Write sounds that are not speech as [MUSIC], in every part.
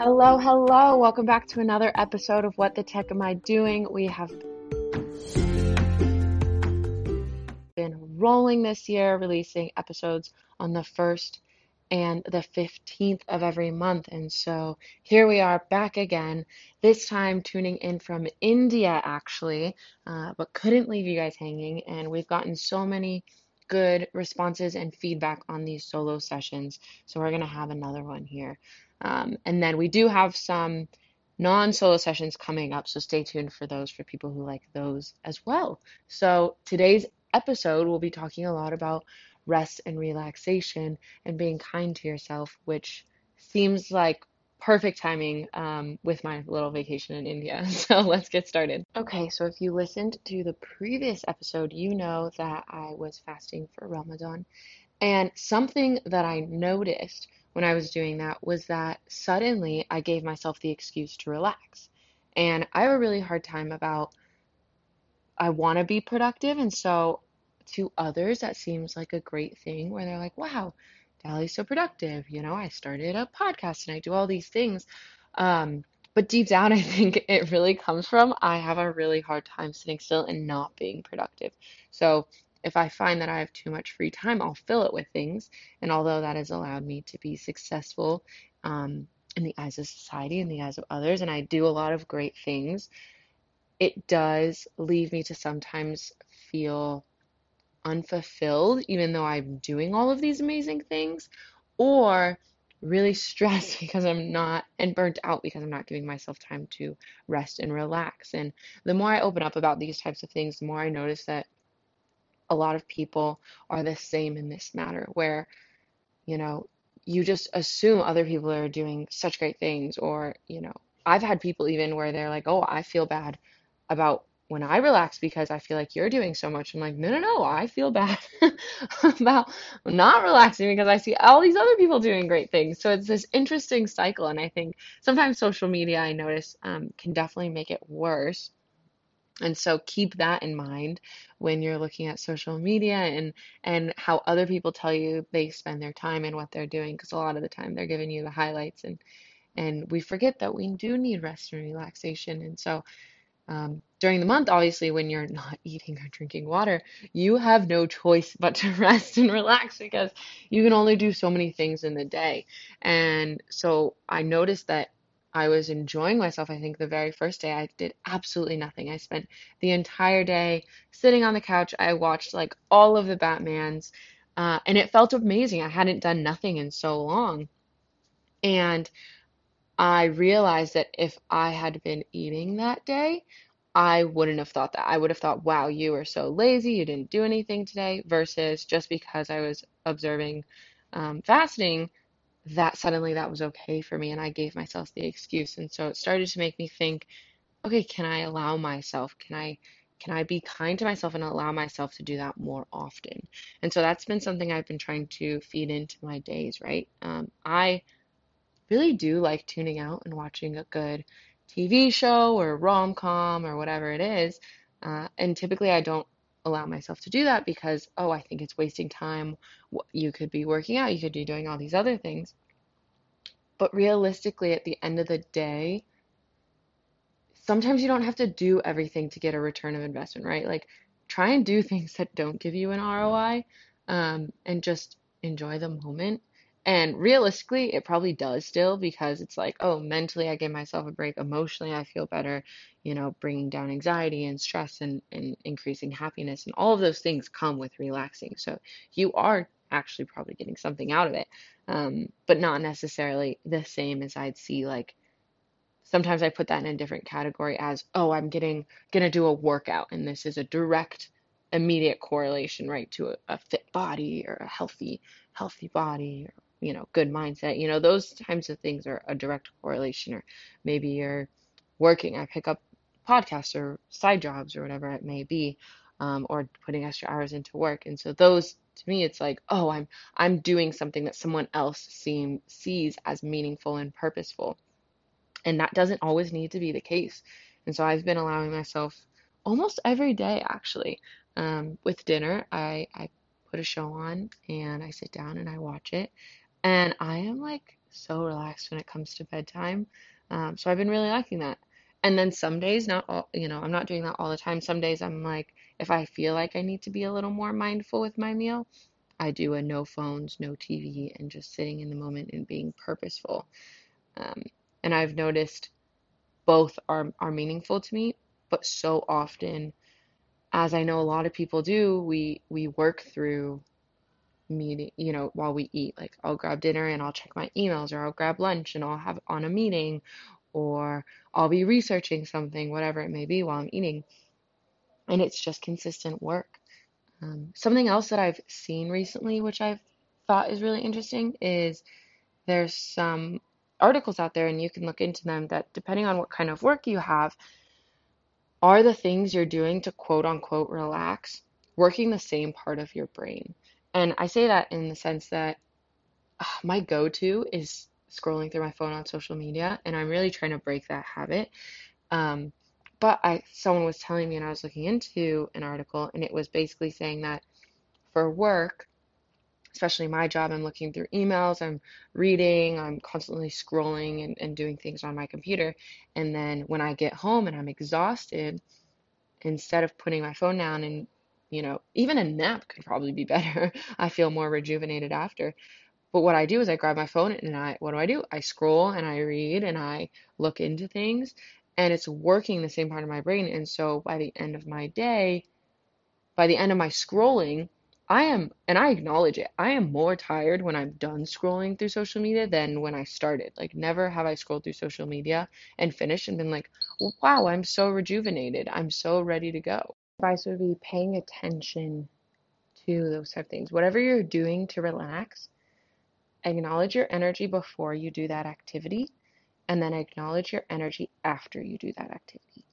Hello, hello. Welcome back to another episode of What the Tech Am I Doing? We have been rolling this year, releasing episodes on the 1st and the 15th of every month. And so here we are back again, this time tuning in from India, actually, uh, but couldn't leave you guys hanging. And we've gotten so many good responses and feedback on these solo sessions. So we're going to have another one here. Um, and then we do have some non solo sessions coming up, so stay tuned for those for people who like those as well. So today's episode, we'll be talking a lot about rest and relaxation and being kind to yourself, which seems like perfect timing um, with my little vacation in India. [LAUGHS] So let's get started. Okay, so if you listened to the previous episode, you know that I was fasting for Ramadan. And something that I noticed when I was doing that was that suddenly I gave myself the excuse to relax. And I have a really hard time about I want to be productive. And so to others, that seems like a great thing where they're like, wow, Dally's so productive. You know, I started a podcast and I do all these things. Um, but deep down, [LAUGHS] I think it really comes from I have a really hard time sitting still and not being productive. So if I find that I have too much free time, I'll fill it with things. And although that has allowed me to be successful um, in the eyes of society, in the eyes of others, and I do a lot of great things, it does leave me to sometimes feel unfulfilled, even though I'm doing all of these amazing things, or really [LAUGHS] stressed because I'm not, and burnt out because I'm not giving myself time to rest and relax. And the more I open up about these types of things, the more I notice that a lot of people are the same in this matter, where, you know, you just assume other people are doing such great things, or, you know, I've had people even where they're like, oh, I feel bad about when I relax because I feel like you're doing so much. I'm like, no, no, no, I feel bad [LAUGHS] about not relaxing because I see all these other people doing great things. So it's this interesting cycle. And I think sometimes social media, I notice, um, can definitely make it worse and so keep that in mind when you're looking at social media and and how other people tell you they spend their time and what they're doing because a lot of the time they're giving you the highlights and and we forget that we do need rest and relaxation. And so um, during the month obviously when you're [LAUGHS] not eating or drinking water you have no choice but to [LAUGHS] rest and relax because you can only do so many things in the day. And so i noticed that I was enjoying myself. I think the very first day I did absolutely nothing. I spent the entire day sitting on the couch. I watched like all of the Batmans, uh, and it felt amazing. I hadn't done nothing in so long. And I realized that if I had been eating that day, I wouldn't have thought that. I would have thought, wow, you are so lazy, you didn't do anything today, versus just because I was observing um, fasting, that suddenly that was okay for me and I gave myself the excuse. And so it started to make me think, okay, can I allow myself? Can I can I be kind to myself and allow myself to do that more often? And so that's been something I've been trying to feed into my days, right? Um, I really do like tuning out and watching a good TV show or rom com or whatever it is. Uh, and typically I don't allow myself to do that because, oh, I think it's wasting time. You could be working out, you could be doing all these other things. But realistically, at the end of the day, sometimes you don't have to do everything to get a return of investment, right? Like, try and do [LAUGHS] things that don't give you an ROI um, and just enjoy the moment. And realistically, it probably does still because it's like, oh, mentally, I give myself a break. Emotionally, I feel better, you know, bringing down anxiety and stress and, and increasing happiness. And all of those things come with relaxing. So you are actually probably getting something out of it, um, but not necessarily the same as I'd see like. Sometimes I put that in a different category as, oh, I'm getting gonna do a workout, and this is a direct immediate correlation right to a, a, fit body or a healthy healthy body or you know, good mindset. You know, those types of things are a direct correlation. Or maybe you're working, I pick up podcasts or side jobs or whatever it may be, um, or putting extra hours into work. And so those to me it's like, oh, I'm I'm doing something that someone else seem sees as meaningful and purposeful. And that doesn't always need to be the case. And so I've been allowing myself almost every day actually. Um, with dinner, I, I put a show on and I sit down and I watch it And I am like so relaxed when it comes to bedtime. Um, so I've been really liking that. And then some days, not all, you know, I'm not doing that all the time. Some days I'm like, if I feel like I need to be a little more mindful with my meal, I do a no phones, no TV, and just sitting in the moment and being purposeful. Um, and I've noticed both are are meaningful to me, but so often, as I know a lot of people do, we we work through meeting, you know, while we eat. Like I'll grab dinner and I'll check my emails, or I'll grab lunch and I'll have on a meeting, or I'll be researching something, whatever it may be, while I'm eating. And it's just consistent work. Um, something else that I've seen recently, which I've thought is really interesting, is there's some articles out there, and you can look into them that depending on what kind of work you have, are the things you're doing to quote unquote relax working the same part of your brain? And I say that in the sense that uh, my go to is scrolling through my phone on social media, and I'm really trying to break that habit. Um, but I, someone was telling me, and I was looking into an article, and it was basically saying that for work, especially my job, I'm looking through emails, I'm reading, I'm constantly scrolling and, and doing things on my computer. And then when I get home and I'm exhausted, instead of putting my phone down and, you know, even a nap could probably be [LAUGHS] better. I feel more rejuvenated after. But what I do is I grab my phone and I, what do I do? I scroll and I read and I look into things and it's working the same part of my brain. And so by the end of my day, by the end of my scrolling, I am, and I acknowledge it, I am more tired when I'm done scrolling through social media than when I started. Like, never have I scrolled through social media and finished and been like, wow, I'm so rejuvenated. I'm so ready to go. Advice would be paying attention to those type of things. Whatever you're doing to relax, acknowledge your energy before you do that activity, and then acknowledge your energy after you do that activity.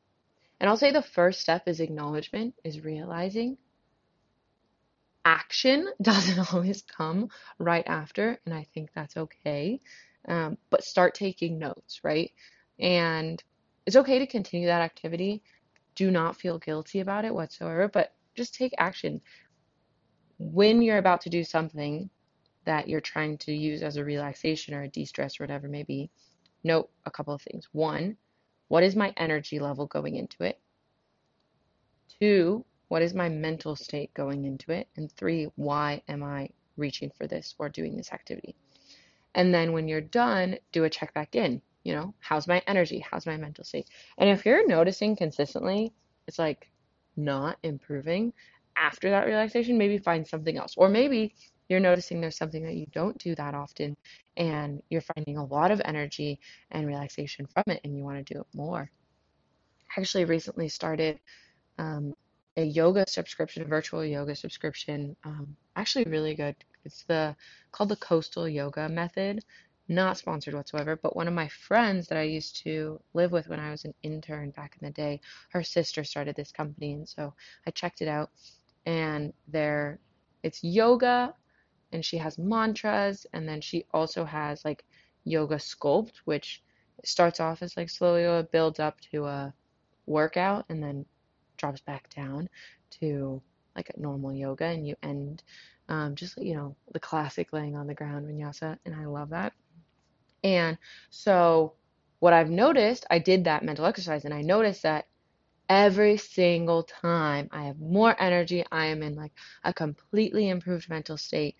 And I'll say the first step is acknowledgement, is realizing. Action [LAUGHS] doesn't always come right after, and I think that's okay. Um, but start taking notes, right? And it's okay to continue that activity. Do not feel guilty about it whatsoever, but just take action. When you're about to do something that you're trying to use as a relaxation or a de stress or whatever it may be, note a couple of things. One, what is my energy level going into it? Two, what is my mental state going into it? And three, why am I reaching for this or doing this activity? And then when you're done, do a check back in. You know, how's my energy? How's my mental state? And if you're noticing consistently, it's like not improving after that relaxation, maybe find something else. Or maybe you're noticing there's something that you don't do that often and you're finding a lot of energy and relaxation from it and you want to do it more. I actually recently started um, a yoga subscription, a virtual yoga subscription. Um, actually, really good. It's the called the Coastal Yoga Method. Not sponsored whatsoever, but one of my friends that I used to live with when I was an intern back in the day, her sister started this company, and so I checked it out. And there, it's yoga and she has mantras and then she also has like yoga sculpt which starts off as like slow yoga builds up to a workout and then drops back down to like a normal yoga and you end um, just you know the classic laying on the ground vinyasa and i love that and so what i've noticed i did that mental exercise and i noticed that every single time i have more energy i am in like a completely improved mental state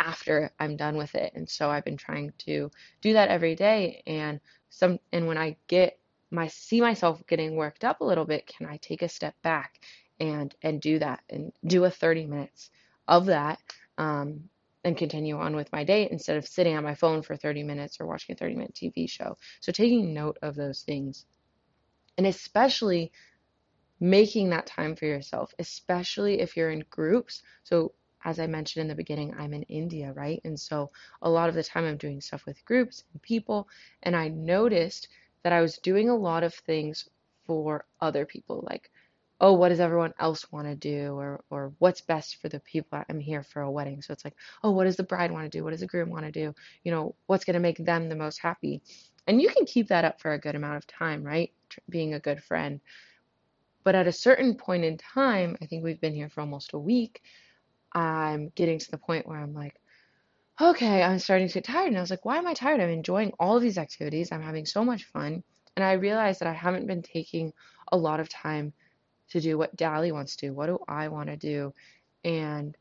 after I'm done with it. And so I've been trying to do that every day and some and when I get my see myself getting worked up a little bit, can I take a step back and and do that and do a 30 minutes of that um, and continue on with my day instead of sitting on my phone for 30 minutes or watching a 30 minute TV show. So taking note of those things. And especially making that time for yourself, especially if you're in groups. So as I mentioned in the beginning, I'm in India, right? And so a lot of the time I'm doing stuff with groups and people, and I noticed that I was doing a lot of things for other people, like, oh, what does everyone else want to do, or or what's best for the people I'm here for a wedding. So it's like, oh, what does the bride want to do? What does the groom want to do? You know, what's going to make them the most happy? And you can keep that up for a good amount of time, right? Being a good friend. But at a certain point in time, I think we've been here for almost a week I'm getting to the point where I'm like, okay, I'm starting to get tired. And I was like, why am I tired? I'm enjoying all of these activities. I'm having so much fun. And I realized that I haven't been taking a lot of time to do what Dally wants to do. What do I want to do? And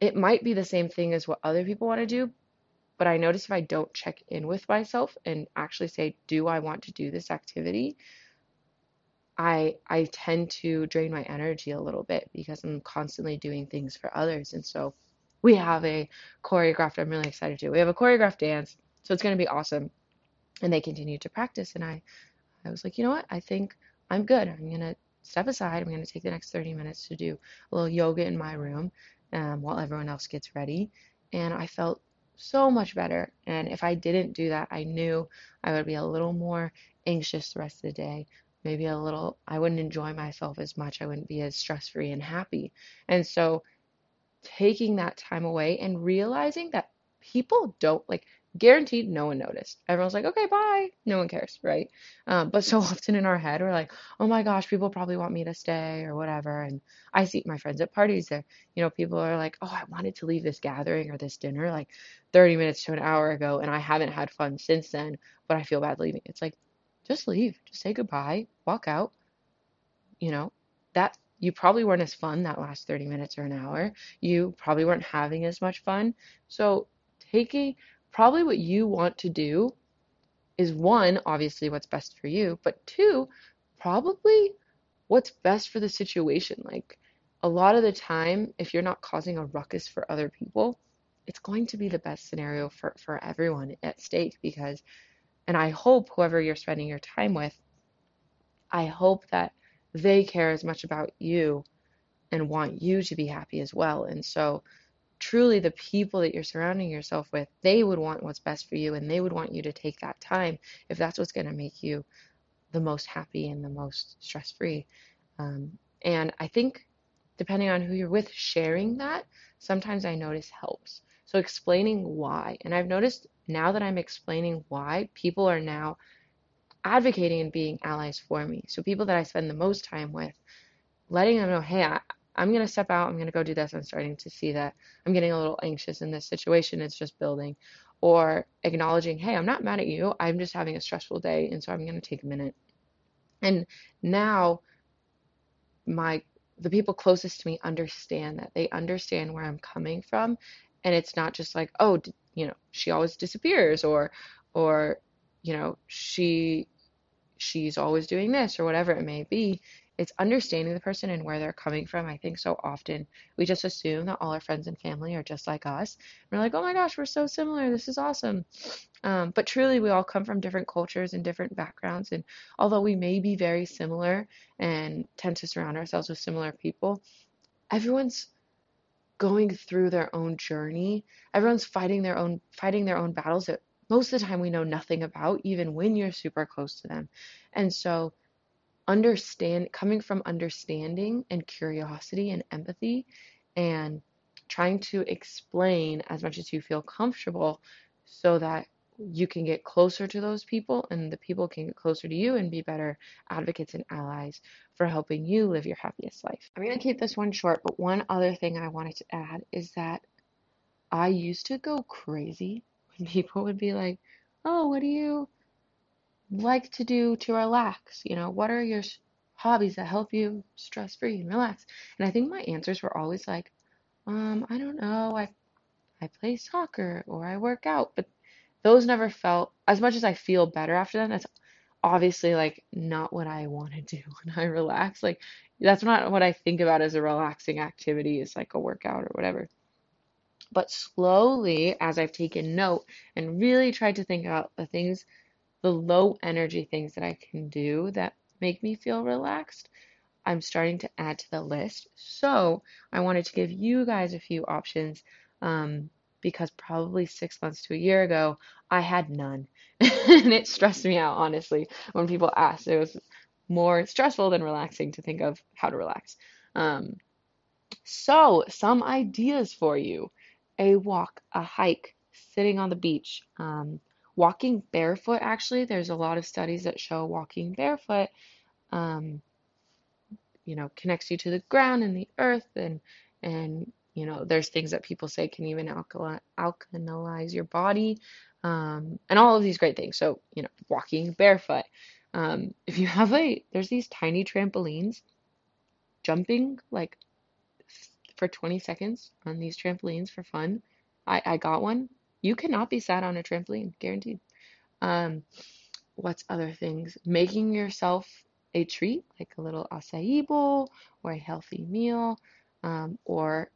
it might be the same thing as what other people want to do, but I notice if I don't check in with myself and actually say, do I want to do this activity? I I tend to drain my energy a little bit because I'm constantly doing things for others. And so we have a choreographed, I'm really excited to. Do. We have a choreographed dance, so it's going to be awesome. And they continue to practice and I I was like, you know what? I think I'm good. I'm to step aside. I'm going to take the next 30 minutes to do a little yoga in my room um, while everyone else gets ready. And I felt so much better. And if I didn't do that, I knew I would be a little more anxious the rest of the day. Maybe a little, I wouldn't enjoy myself as much. I wouldn't be as stress free and happy. And so taking that time away and realizing that people don't like guaranteed no one noticed. Everyone's like, okay, bye. No one cares, right? Um, but so [LAUGHS] often in our head, we're like, oh my gosh, people probably want me to stay or whatever. And I see my friends at parties there, you know, people are like, oh, I wanted to leave this gathering or this dinner like 30 minutes to an hour ago, and I haven't had fun since then, but I feel bad leaving. It's like, just leave, just say goodbye, walk out. You know, that you probably weren't as fun that last 30 minutes or an hour. You probably weren't having as much fun. So taking probably what you want to do is one, obviously what's best for you, but two, probably what's best for the situation. Like a lot of the time, if you're not causing a ruckus for other people, it's going to be the best scenario for, for everyone at stake because, and I hope whoever you're spending your time with, I hope that they care as much about you and want you to be happy as well. And so, truly, the people that you're surrounding yourself with, they would want what's best for you and they would want you to take that time if that's what's going to make you the most happy and the most stress free. Um, and I think, depending on who you're with, sharing that sometimes I notice helps. So, explaining why. And I've noticed now that I'm explaining why, people are now advocating and being allies for me. So people that I spend the most time with, letting them know, hey, I, I'm going to step out. I'm going to go do this. I'm starting to see that I'm getting a little anxious in this situation. It's just building. Or acknowledging, hey, I'm not mad at you. I'm just having a stressful day. And so I'm going to take a minute. And now my the people closest to me understand that. They understand where I'm coming from. And it's not just like, oh, you know, she always disappears or or you know, she she's always doing this or whatever it may be. It's understanding the person and where they're coming from. I think so often we just assume that all our friends and family are just like us. we're like, oh my gosh, we're so similar. This is awesome. Um, but truly, we all come from different cultures and different backgrounds. And although we may be very similar and tend to surround ourselves with similar people, everyone's going through their own journey. Everyone's fighting their own fighting their own battles that most of the time we know nothing about, even when you're super close to them. And so, understand coming from understanding and curiosity and empathy and trying to explain as much as you feel comfortable so that you can get closer to those people and the people can get closer to you and be better advocates and allies for helping you live your happiest life. I'm going to keep this one short, but one other thing I wanted to add is that I used to go crazy when [LAUGHS] people would be like, "Oh, what do you like to do to relax? You know, what are your hobbies that help you stress free and relax?" And I think my answers were always like, "Um, I don't know. I I play soccer or I work out." But those never felt as much as I feel better after them. That's obviously like not what I want to do [LAUGHS] when I relax. Like that's not what I think about as a relaxing activity is like a workout or whatever. But slowly, as I've taken note and really tried to think about the things, the low energy things that I can do that make me feel relaxed, I'm starting to add to the list. So I wanted to give you guys a few options um, because probably six months to a year ago, I had none. [LAUGHS] and it stressed me out, honestly, when people asked. It was more stressful than relaxing to think of how to relax. Um, so, some ideas for you a walk, a hike, sitting on the beach, um, walking barefoot. Actually, there's a lot of studies that show walking barefoot, um, you know, connects you to the ground and the earth, and and you know, there's things that people say can even alkali alkalize your body, um, and all of these great things. So, you know, walking barefoot. Um, if you have a, there's these tiny trampolines, jumping like for 20 seconds on these trampolines for fun. I, I got one. You cannot be sat on a trampoline, guaranteed. Um, what's other things? Making yourself a treat, like a little acai bowl or a healthy meal, um, or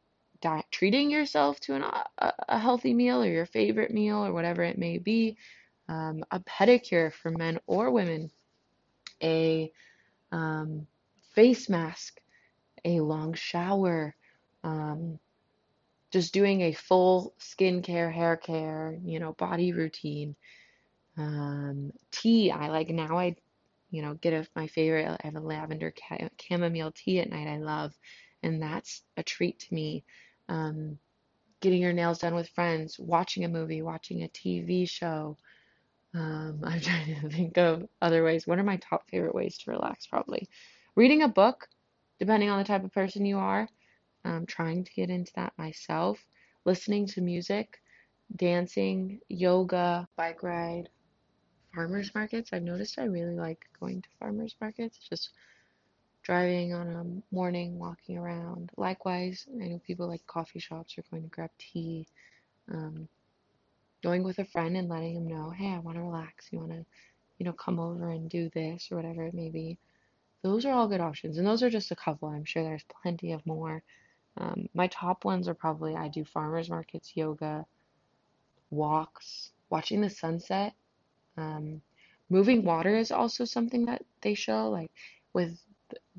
treating yourself to an, a, a healthy meal or your favorite meal or whatever it may be. Um, a pedicure for men or women, a um, face mask, a long shower, um, just doing a full skincare, hair care, you know, body routine. Um, tea, I like now I, you know, get a, my favorite, I have a lavender chamomile tea at night I love, and that's a treat to me. Um, getting your nails done with friends, watching a movie, watching a TV show. Um, [LAUGHS] I'm trying to think of other ways. What are my top favorite ways to relax? Probably reading a book, depending on the type of person you are. Um, trying to get into that myself. Listening to music, dancing, yoga, bike ride, farmers markets. I've noticed I really like going to farmers markets, just driving on a morning, walking around. Likewise, I know people like coffee shops or going to grab tea. Um, going with a friend and letting them know, hey, I want to relax. You want to, you know, come over and do this or whatever it may be. Those are all good options. And those are just a couple. I'm sure there's plenty of more. Um, my top ones are probably I do farmers markets, yoga, walks, watching the sunset. Um, moving water is also something that they show, like with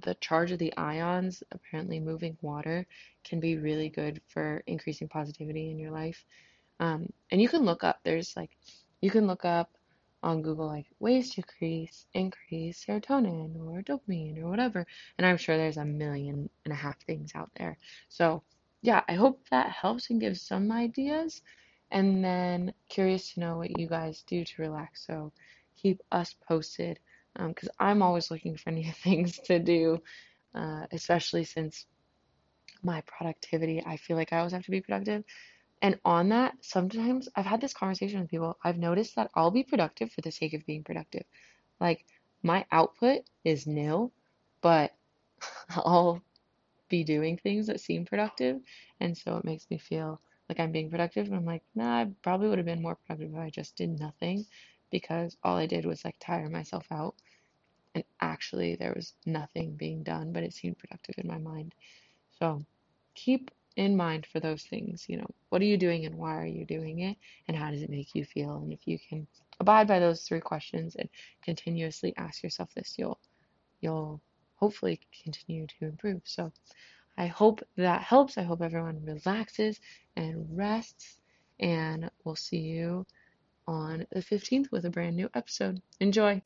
the charge of the ions, apparently moving water can be really good for increasing positivity in your life. Um, and you can look up, there's like, you can look up on Google like ways to increase increase serotonin or dopamine or whatever. And I'm sure there's a million and a half things out there. So yeah, I hope that helps and gives some ideas. And then curious to know what you guys do to relax. So keep us posted because um, I'm always looking for [LAUGHS] new things to do, uh, especially since my productivity, I feel like I always have to be productive. And on that, sometimes I've had this conversation with people. I've noticed that I'll be productive for the sake of being productive. Like my output is nil, but [LAUGHS] I'll be doing things that seem productive. And so it makes me feel like I'm being productive. And I'm like, nah, I probably would have been more productive if I just did nothing because all I did was like tire myself out. And actually, there was nothing being done, but it seemed productive in my mind. So keep in mind for those things. You know, what are you doing and why are you doing it? And how does it make you feel? And if you can abide by those three questions and continuously ask yourself this, you'll you'll hopefully continue to improve. So I hope that helps. I hope everyone relaxes and rests. And we'll see you on the 15th with a brand new episode. Enjoy.